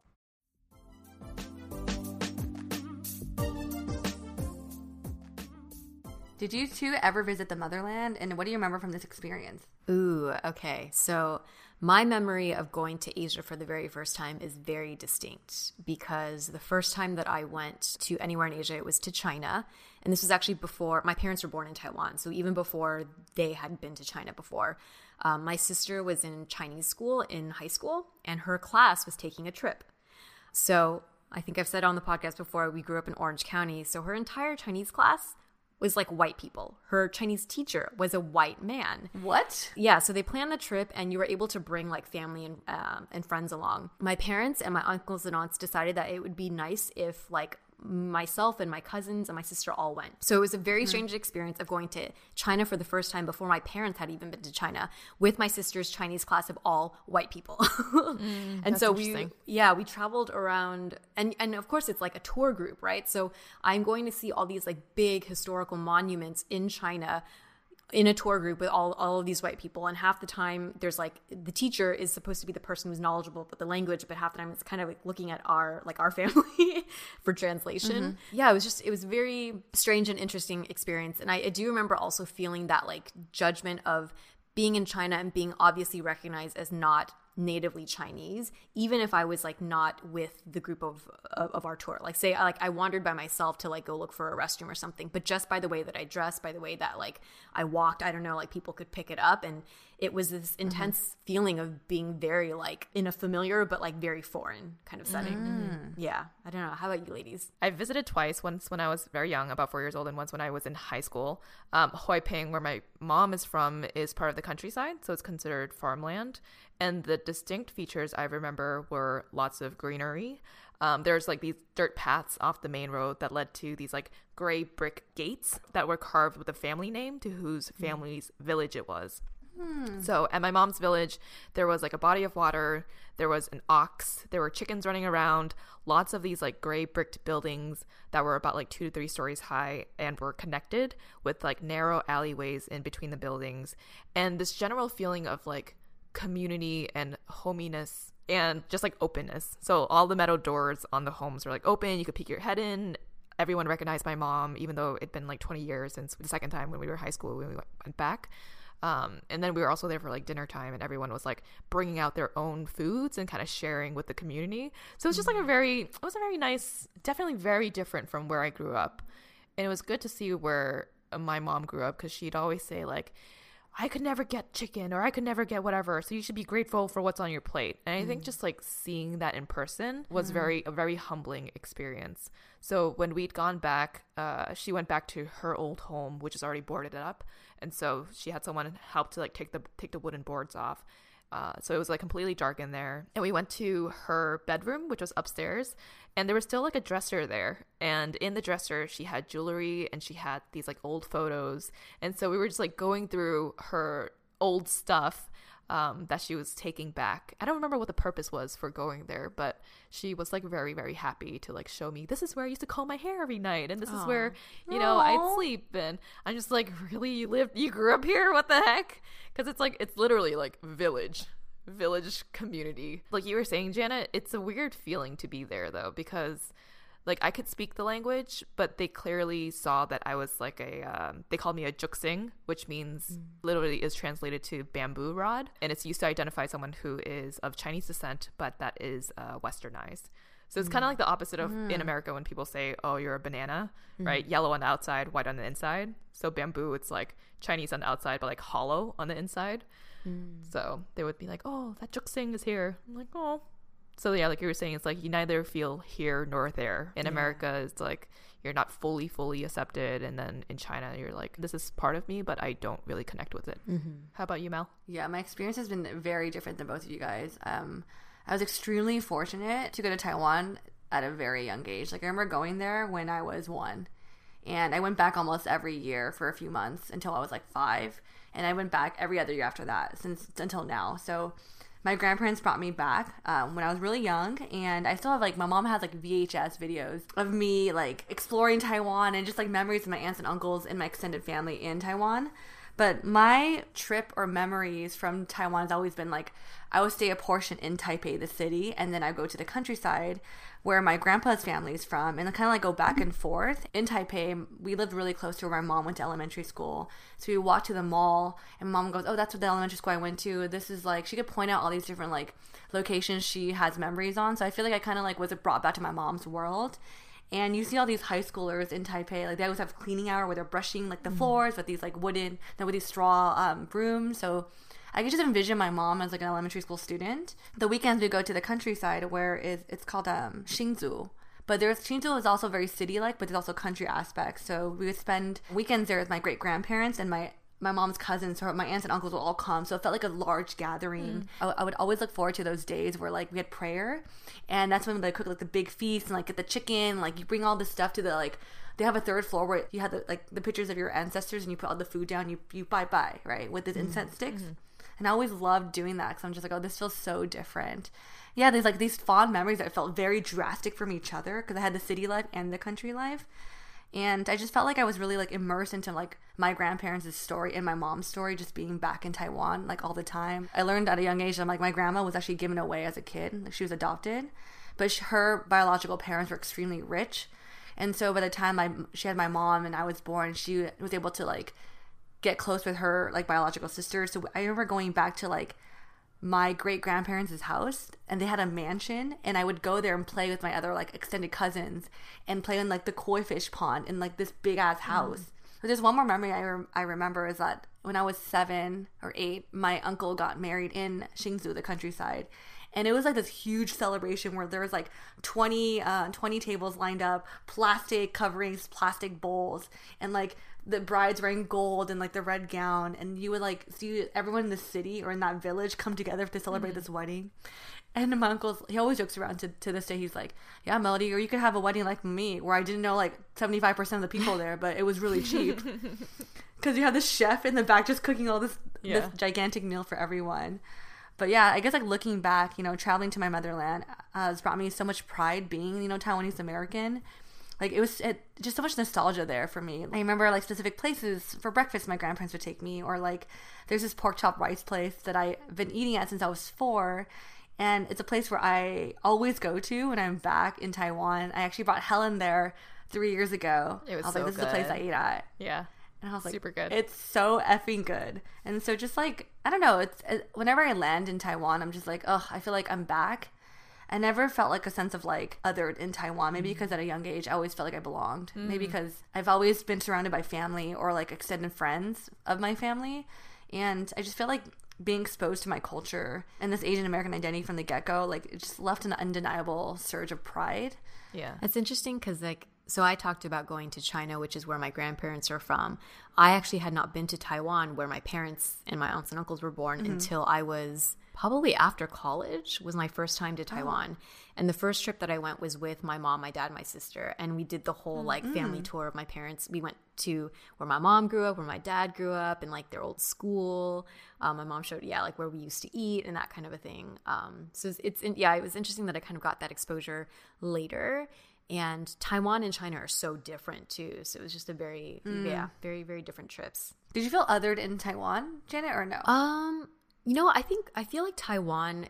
Did you two ever visit the motherland? And what do you remember from this experience? Ooh, okay. So my memory of going to Asia for the very first time is very distinct because the first time that I went to anywhere in Asia, it was to China. And this was actually before my parents were born in Taiwan. So even before they had been to China before. Um, my sister was in Chinese school in high school, and her class was taking a trip. So I think I've said on the podcast before, we grew up in Orange County. So her entire Chinese class was like white people. Her Chinese teacher was a white man. What? Yeah, so they planned the trip, and you were able to bring like family and um, and friends along. My parents and my uncles and aunts decided that it would be nice if like myself and my cousins and my sister all went. So it was a very hmm. strange experience of going to China for the first time before my parents had even been to China with my sister's Chinese class of all white people. Hmm, and so we yeah, we traveled around and and of course it's like a tour group, right? So I'm going to see all these like big historical monuments in China in a tour group with all, all of these white people and half the time there's like the teacher is supposed to be the person who's knowledgeable about the language but half the time it's kind of like looking at our like our family for translation. Mm-hmm. Yeah it was just it was a very strange and interesting experience and I, I do remember also feeling that like judgment of being in china and being obviously recognized as not natively Chinese, even if I was like not with the group of of, of our tour. Like say like I wandered by myself to like go look for a restroom or something, but just by the way that I dressed, by the way that like I walked, I don't know, like people could pick it up and it was this intense feeling of being very like in a familiar but like very foreign kind of setting. Yeah. I don't know. How about you ladies? I visited twice, once when I was very young, about four years old, and once when I was in high school. Um, Hoi Ping, where my mom is from, is part of the countryside, so it's considered farmland. And the distinct features I remember were lots of greenery. Um, there's like these dirt paths off the main road that led to these like gray brick gates that were carved with a family name to whose family's village it was. Hmm. So at my mom's village, there was like a body of water, there was an ox, there were chickens running around, lots of these like gray bricked buildings that were about like two to three stories high and were connected with like narrow alleyways in between the buildings, and this general feeling of like community and hominess and just like openness. So all the metal doors on the homes were like open, you could peek your head in. Everyone recognized my mom, even though it'd been like 20 years since the second time when we were high school when we went back. Um, and then we were also there for like dinner time, and everyone was like bringing out their own foods and kind of sharing with the community. So it was just like a very, it was a very nice, definitely very different from where I grew up. And it was good to see where my mom grew up because she'd always say, like, I could never get chicken or I could never get whatever. So you should be grateful for what's on your plate. And I think just like seeing that in person was very a very humbling experience. So when we'd gone back, uh, she went back to her old home, which is already boarded up, and so she had someone help to like take the take the wooden boards off. Uh, so it was like completely dark in there. And we went to her bedroom, which was upstairs, and there was still like a dresser there. And in the dresser, she had jewelry and she had these like old photos. And so we were just like going through her old stuff. Um, that she was taking back. I don't remember what the purpose was for going there, but she was like very, very happy to like show me this is where I used to comb my hair every night, and this is where you know Aw. I'd sleep. And I'm just like, really, you lived, you grew up here? What the heck? Because it's like it's literally like village. Village community. Like you were saying, Janet, it's a weird feeling to be there though, because like I could speak the language, but they clearly saw that I was like a. Um, they called me a juksing, which means mm. literally is translated to bamboo rod, and it's used to identify someone who is of Chinese descent, but that is uh, westernized. So it's kind of mm. like the opposite of in mm. America when people say, "Oh, you're a banana," right? Yellow on the outside, white on the inside. So bamboo, it's like Chinese on the outside, but like hollow on the inside. So they would be like, "Oh, that juksing is here." I'm like, "Oh." So yeah, like you were saying, it's like you neither feel here nor there. In America, it's like you're not fully, fully accepted, and then in China, you're like, "This is part of me, but I don't really connect with it." How about you, Mel? Yeah, my experience has been very different than both of you guys. Um, I was extremely fortunate to go to Taiwan at a very young age. Like I remember going there when I was one, and I went back almost every year for a few months until I was like five, and I went back every other year after that since until now. So my grandparents brought me back um, when I was really young, and I still have like my mom has like VHS videos of me like exploring Taiwan and just like memories of my aunts and uncles and my extended family in Taiwan. But my trip or memories from Taiwan has always been like I would stay a portion in Taipei, the city, and then I go to the countryside where my grandpa's family is from, and I kind of like go back and forth. In Taipei, we lived really close to where my mom went to elementary school, so we walked to the mall, and mom goes, "Oh, that's what the elementary school I went to. This is like." She could point out all these different like locations she has memories on. So I feel like I kind of like was brought back to my mom's world. And you see all these high schoolers in Taipei, like they always have cleaning hour where they're brushing like the floors with these like wooden, no, with these straw um, brooms. So I could just envision my mom as like an elementary school student. The weekends we go to the countryside where is it's called um Hsinchu. But there's Hsinchu is also very city like, but there's also country aspects. So we would spend weekends there with my great grandparents and my my mom's cousins, her, my aunts and uncles would all come. So it felt like a large gathering. Mm. I, I would always look forward to those days where like we had prayer, and that's when they cook like the big feast and like get the chicken. Like you bring all this stuff to the like they have a third floor where you have the, like the pictures of your ancestors and you put all the food down. You you bye bye right with the mm. incense sticks. Mm-hmm. And I always loved doing that because I'm just like, oh, this feels so different. Yeah, there's like these fond memories that felt very drastic from each other because I had the city life and the country life. And I just felt like I was really like immersed into like my grandparents' story and my mom's story, just being back in Taiwan like all the time. I learned at a young age that like my grandma was actually given away as a kid; like, she was adopted, but sh her biological parents were extremely rich, and so by the time I she had my mom and I was born, she was able to like get close with her like biological sister. So I remember going back to like my great grandparents' house and they had a mansion and I would go there and play with my other like extended cousins and play in like the koi fish pond in like this big ass house. But there's one more memory I, rem- I remember is that when I was seven or eight, my uncle got married in Hsinchu, the countryside. And it was like this huge celebration where there was like 20, uh, 20 tables lined up, plastic coverings, plastic bowls, and like the bride's wearing gold and like the red gown. And you would like see everyone in the city or in that village come together to celebrate mm-hmm. this wedding. And my uncle's, he always jokes around to, to this day. He's like, yeah, Melody, or you could have a wedding like me where I didn't know like 75% of the people there, but it was really cheap. Because you have the chef in the back just cooking all this, Yeah. this gigantic meal for everyone. But yeah, I guess like looking back, you know, traveling to my motherland has brought me so much pride being, you know, Taiwanese American. Like it was it, just so much nostalgia there for me. I remember like specific places for breakfast my grandparents would take me, or like there's this pork chop rice place that I've been eating at since I was four. And it's a place where I always go to when I'm back in Taiwan. I actually brought Helen there three years ago. It was I was so like, this is the place I eat at. Yeah. And I was like, Super good. It's so effing good. And so just like I don't know, it's it, whenever I land in Taiwan, I'm just like, oh, I feel like I'm back. I never felt like a sense of like othered in Taiwan. Maybe because at a young age, I always felt like I belonged. Maybe because I've always been surrounded by family or like extended friends of my family, and I just feel like being exposed to my culture and this Asian American identity from the get go, like it just left an undeniable surge of pride. Yeah. It's interesting because like So I talked about going to China, which is where my grandparents are from. I actually had not been to Taiwan, where my parents and my aunts and uncles were born, Mm-hmm. until I was probably after college was my first time Oh. to Taiwan. And the first trip that I went was with my mom, my dad, my sister, and we did the whole like Mm. family tour of my parents. We went to where my mom grew up, where my dad grew up, and like their old school. Um, my mom showed yeah, like where we used to eat and that kind of a thing. Um, so it's, it's in, yeah, it was interesting that I kind of got that exposure later. And Taiwan and China are so different too. So it was just a very yeah, very very different trips. Did you feel othered in Taiwan, Janet, or no? Um, you know, I think I feel like Taiwan.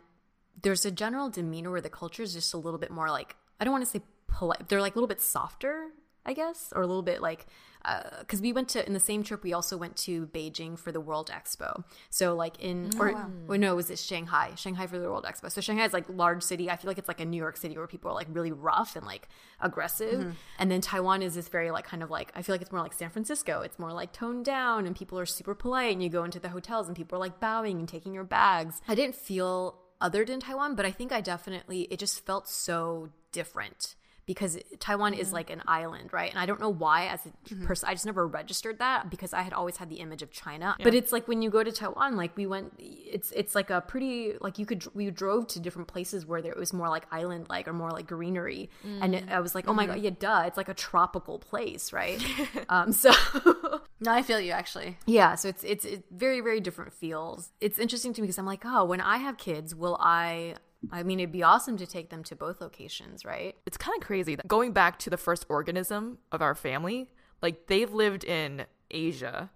There's a general demeanor where the culture is just a little bit more like I don't want to say polite. They're like a little bit softer, I guess, or a little bit like Uh, because we went to in the same trip. We also went to Beijing for the World Expo. So like in oh, or well, no, was it Shanghai? Shanghai for the World Expo. So Shanghai is like large city. I feel like it's like a New York City where people are like really rough and like aggressive. Mm-hmm. And then Taiwan is this very like kind of like I feel like it's more like San Francisco. It's more like toned down and people are super polite. And you go into the hotels and people are like bowing and taking your bags. I didn't feel othered in Taiwan, but I think I definitely it just felt so different because Taiwan is like an island, right? And I don't know why, as a mm-hmm. person, I just never registered that because I had always had the image of China. But it's like when you go to Taiwan, like we went, it's it's like a pretty like you could we drove to different places where there it was more like island like or more like greenery, and it, I was like, oh my mm-hmm. god, yeah, duh, it's like a tropical place, right? um, so no, I feel you actually. yeah, so it's it's it's very very different feels. It's interesting to me because I'm like, oh, when I have kids, will I? I mean, it'd be awesome to take them to both locations, right? It's kind of crazy that going back to the first organism of our family, like they've lived in Asia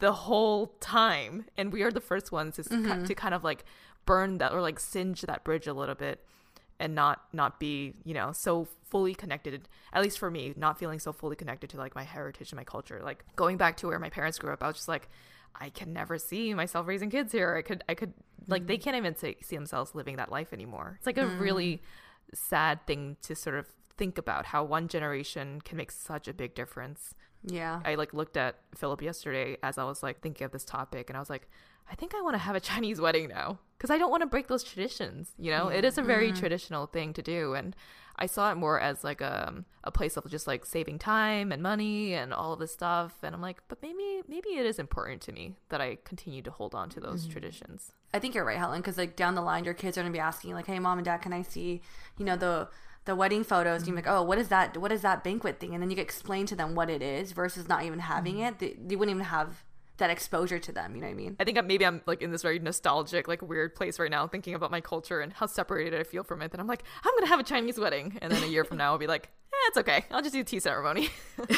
the whole time, and we are the first ones to, Mm-hmm. to kind of like burn that or like singe that bridge a little bit and not not be you know so fully connected at least for me not feeling so fully connected to like my heritage and my culture like going back to where my parents grew up i was just like i can never see myself raising kids here. I could i could like they mm. can't even say, see themselves living that life anymore. It's like a mm. really sad thing to sort of think about how one generation can make such a big difference. Yeah. I like looked at Philip yesterday as I was like thinking of this topic, and I was like, I think I want to have a Chinese wedding now. Because I don't want to break those traditions. You know, it is a very mm. traditional thing to do, and I saw it more as like a a place of just like saving time and money and all of this stuff. And I'm like, but maybe maybe it is important to me that I continue to hold on to those mm-hmm. traditions. I think you're right, Helen, because like down the line, your kids are gonna be asking like, "Hey, mom and dad, can I see, you know, the the wedding photos?" And you're mm-hmm. like, "Oh, what is that? What is that banquet thing?" And then you explain to them what it is versus not even having mm-hmm. it. They, they wouldn't even have that exposure to them. You know what I mean? I think I'm- maybe I'm like in this very nostalgic, like weird place right now, thinking about my culture and how separated I feel from it. And I'm like, I'm gonna have a Chinese wedding, and then a year from now, I'll be like, eh, it's okay. I'll just do tea ceremony.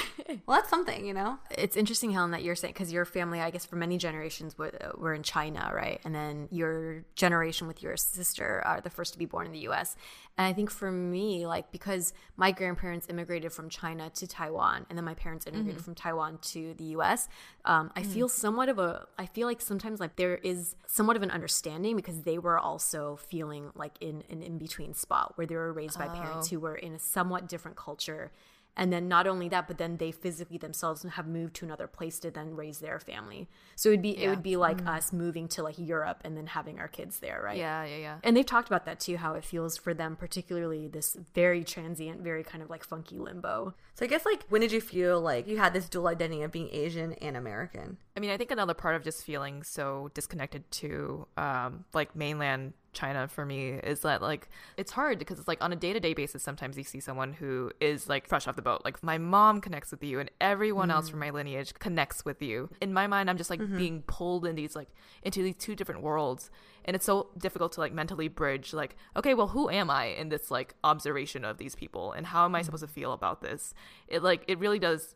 Well, that's something, you know. It's interesting, Helen, that you're saying because your family, I guess, for many generations were, were in China, right? And then your generation with your sister are the first to be born in the U.S. And I think for me, like because my grandparents immigrated from China to Taiwan, and then my parents immigrated from Taiwan to the U.S. Um, I feel somewhat of a, I feel like sometimes like there is somewhat of an understanding because they were also feeling like in an in between spot where they were raised by parents who were in a somewhat different culture and then not only that but then they physically themselves have moved to another place to then raise their family. So it'd be it would be like us moving to like europe and then having our kids there right? Yeah, yeah, yeah. and they've talked about that too how it feels for them particularly this very transient very kind of like funky limbo. So I guess like, when did you feel like you had this dual identity of being Asian and American? I mean, I think another part of just feeling so disconnected to um, like mainland China for me is that like it's hard because it's like on a day to day basis. Sometimes you see someone who is like fresh off the boat. Like my mom connects with you, and everyone else from mm. my lineage connects with you. In my mind, I'm just like mm-hmm. being pulled in these like into these two different worlds, and it's so difficult to like mentally bridge. Like, okay, well, who am I in this like observation of these people, and how am I mm. supposed to feel about this? It like it really does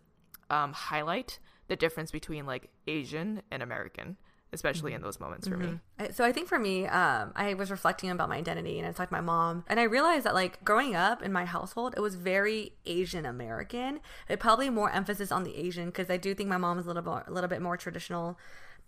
um, highlight the difference between like Asian and American, especially in those moments for me. So I think for me, um, I was reflecting about my identity, and it's like my mom, and I realized that like growing up in my household, it was very Asian American. It probably more emphasis on the Asian because I do think my mom is a little bit, a little bit more traditional.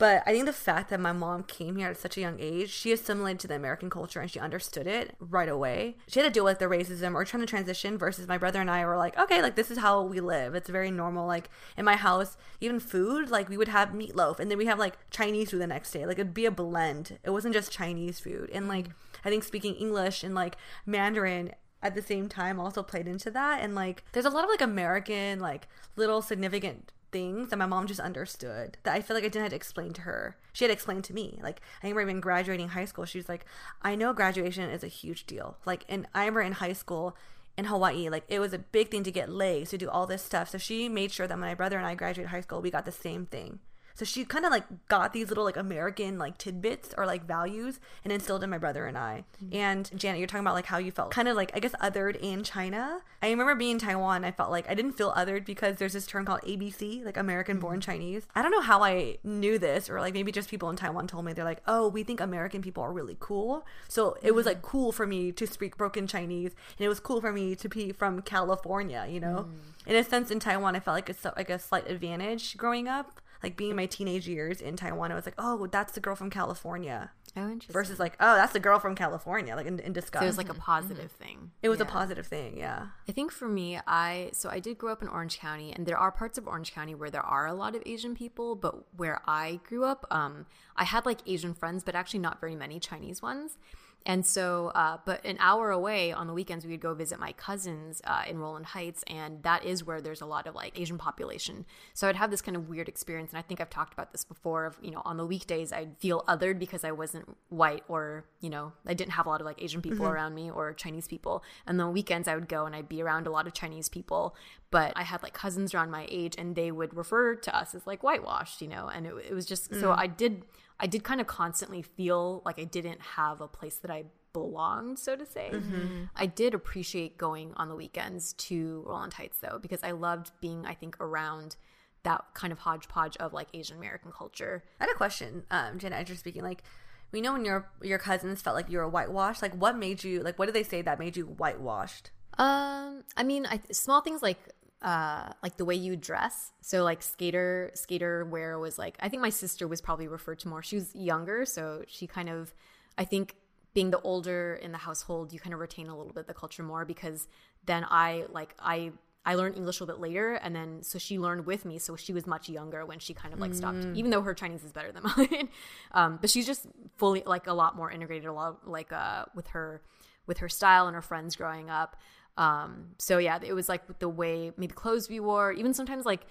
But I think the fact that my mom came here at such a young age, she assimilated to the American culture and she understood it right away. She had to deal with the racism or trying to transition versus my brother and I were like, okay, like this is how we live. It's very normal. Like in my house, even food, like we would have meatloaf and then we have like Chinese food the next day. Like it'd be a blend. It wasn't just Chinese food. And like mm. I think speaking English and like Mandarin at the same time also played into that. And like, there's a lot of like American, like little significant things that my mom just understood that I feel like I didn't have to explain to her. She had to explain to me. Like I remember even graduating high school, she was like, I know graduation is a huge deal. Like and I remember in high school in Hawaii, like it was a big thing to get legs to do all this stuff. So she made sure that my brother and I graduated high school, we got the same thing. So she kind of like got these little like American like tidbits or like values and instilled in my brother and I. Mm-hmm. And Janet, you're talking about like how you felt kind of like I guess othered in China. I remember being in Taiwan, I felt like I didn't feel othered because there's this term called ABC, like American born mm-hmm. Chinese. I don't know how I knew this or like maybe just people in Taiwan told me they're like, "Oh, we think American people are really cool." So it was like mm-hmm. cool for me to speak broken Chinese and it was cool for me to be from California, you know? Mm. In a sense in Taiwan, I felt like it's like a slight advantage growing up like being in my teenage years in Taiwan, I was like, oh, that's the girl from California. Oh, interesting. Versus like, oh, that's the girl from California, like in, in disgust. So it was like a positive mm-hmm. thing. It was yeah. a positive thing, yeah. I think for me, I so I did grow up in Orange County, and there are parts of Orange County where there are a lot of Asian people, but where I grew up, um, I had like Asian friends, but actually not very many Chinese ones. And so, uh, but an hour away on the weekends, we would go visit my cousins uh, in Rowland Heights, and that is where there's a lot of like Asian population. So I'd have this kind of weird experience, and I think I've talked about this before. Of you know, on the weekdays, I'd feel othered because I wasn't white, or you know, I didn't have a lot of like Asian people mm-hmm. around me or Chinese people. And the weekends, I would go and I'd be around a lot of Chinese people, but I had like cousins around my age, and they would refer to us as like whitewashed, you know, and it, it was just mm. so I did I did kind of constantly feel like I didn't have a place that I belonged, so to say. Mm-hmm. I did appreciate going on the weekends to Rowland Heights though, because I loved being, I think, around that kind of hodgepodge of like Asian American culture. I had a question, um, Jenna, as you're speaking, like we know when your your cousins felt like you were whitewashed, like what made you like what did they say that made you whitewashed? Um, I mean, I, small things like uh, like the way you dress. So like skater skater wear was like I think my sister was probably referred to more. She was younger, so she kind of I think being the older in the household, you kind of retain a little bit the culture more because then I like I I learned English a little bit later, and then so she learned with me. So she was much younger when she kind of like stopped, mm. even though her Chinese is better than mine. um, but she's just fully like a lot more integrated, a lot like uh, with her with her style and her friends growing up. Um, so yeah, it was like the way maybe clothes we wore, even sometimes like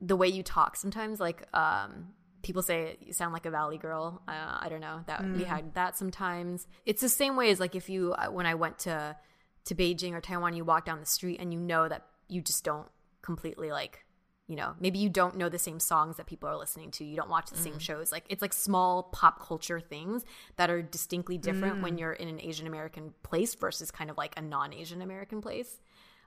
the way you talk. Sometimes like um, people say you sound like a valley girl. Uh, I don't know that mm. we had that sometimes. It's the same way as like if you uh, when I went to to Beijing or Taiwan, you walk down the street and you know that you just don't completely like you know maybe you don't know the same songs that people are listening to you don't watch the mm. same shows like it's like small pop culture things that are distinctly different mm. when you're in an asian american place versus kind of like a non-asian american place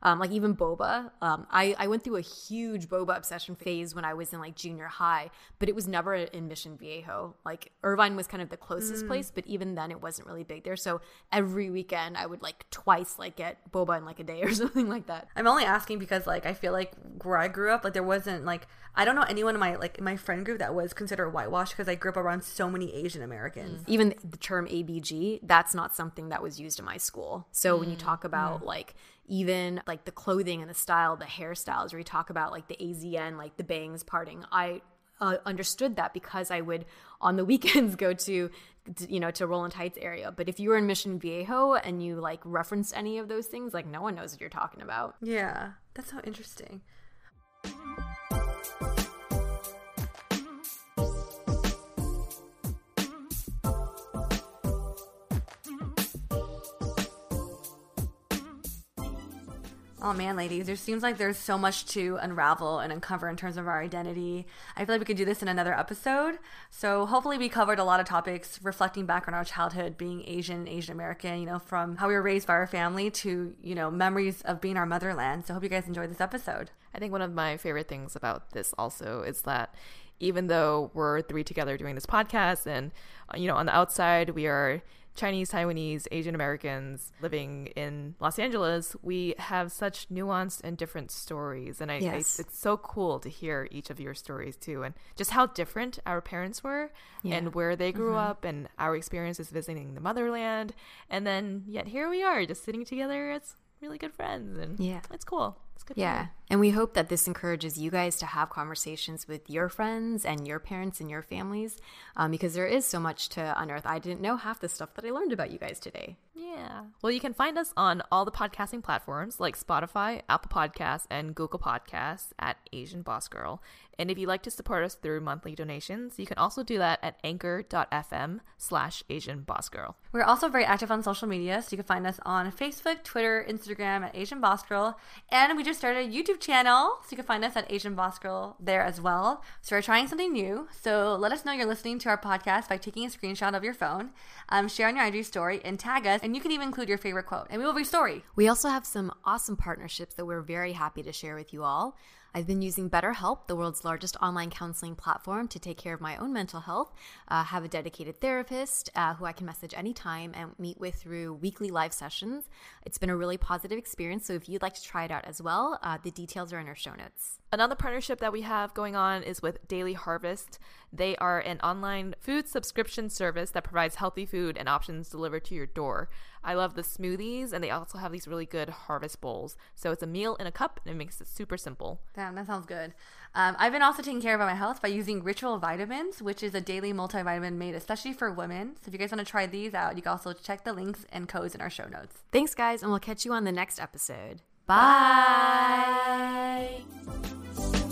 um, like even boba. Um, I, I went through a huge boba obsession phase when I was in like junior high, but it was never in Mission Viejo. Like Irvine was kind of the closest mm. place, but even then it wasn't really big there. So every weekend I would like twice like get boba in like a day or something like that. I'm only asking because like I feel like where I grew up, like there wasn't like I don't know anyone in my like my friend group that was considered whitewashed because I grew up around so many Asian Americans. Mm. Even the term ABG, that's not something that was used in my school. So mm. when you talk about mm. like even like the clothing and the style, the hairstyles, where you talk about like the AZN, like the bangs parting. I uh, understood that because I would on the weekends go to, to, you know to Rowland Heights area. But if you were in Mission Viejo and you like referenced any of those things, like no one knows what you're talking about. Yeah, that's so interesting. Oh man, ladies, there seems like there's so much to unravel and uncover in terms of our identity. I feel like we could do this in another episode. So hopefully we covered a lot of topics reflecting back on our childhood being Asian, Asian American, you know, from how we were raised by our family to, you know, memories of being our motherland. So hope you guys enjoyed this episode. I think one of my favorite things about this also is that even though we're three together doing this podcast and you know on the outside we are Chinese, Taiwanese, Asian Americans living in Los Angeles, we have such nuanced and different stories. And I, yes. I, it's so cool to hear each of your stories too, and just how different our parents were yeah. and where they grew mm-hmm. up and our experiences visiting the motherland. And then yet here we are just sitting together as really good friends. And yeah, it's cool. It's good. Yeah. And we hope that this encourages you guys to have conversations with your friends and your parents and your families um, because there is so much to unearth. I didn't know half the stuff that I learned about you guys today. Yeah. Yeah. Well, you can find us on all the podcasting platforms like Spotify, Apple Podcasts, and Google Podcasts at Asian Boss Girl. And if you'd like to support us through monthly donations, you can also do that at anchor.fm slash Asian Boss Girl. We're also very active on social media, so you can find us on Facebook, Twitter, Instagram at Asian Boss Girl. And we just started a YouTube channel, so you can find us at Asian Boss Girl there as well. So we're trying something new. So let us know you're listening to our podcast by taking a screenshot of your phone, um, share on your IG story, and tag us. And you can even include your favorite quote, and we will restory. We also have some awesome partnerships that we're very happy to share with you all. I've been using BetterHelp, the world's largest online counseling platform, to take care of my own mental health. Uh, have a dedicated therapist uh, who I can message anytime and meet with through weekly live sessions. It's been a really positive experience. So if you'd like to try it out as well, uh, the details are in our show notes. Another partnership that we have going on is with Daily Harvest. They are an online food subscription service that provides healthy food and options delivered to your door. I love the smoothies, and they also have these really good harvest bowls. So it's a meal in a cup, and it makes it super simple. Damn, that sounds good. Um, I've been also taking care of my health by using Ritual Vitamins, which is a daily multivitamin made especially for women. So if you guys want to try these out, you can also check the links and codes in our show notes. Thanks, guys, and we'll catch you on the next episode. Bye. Bye.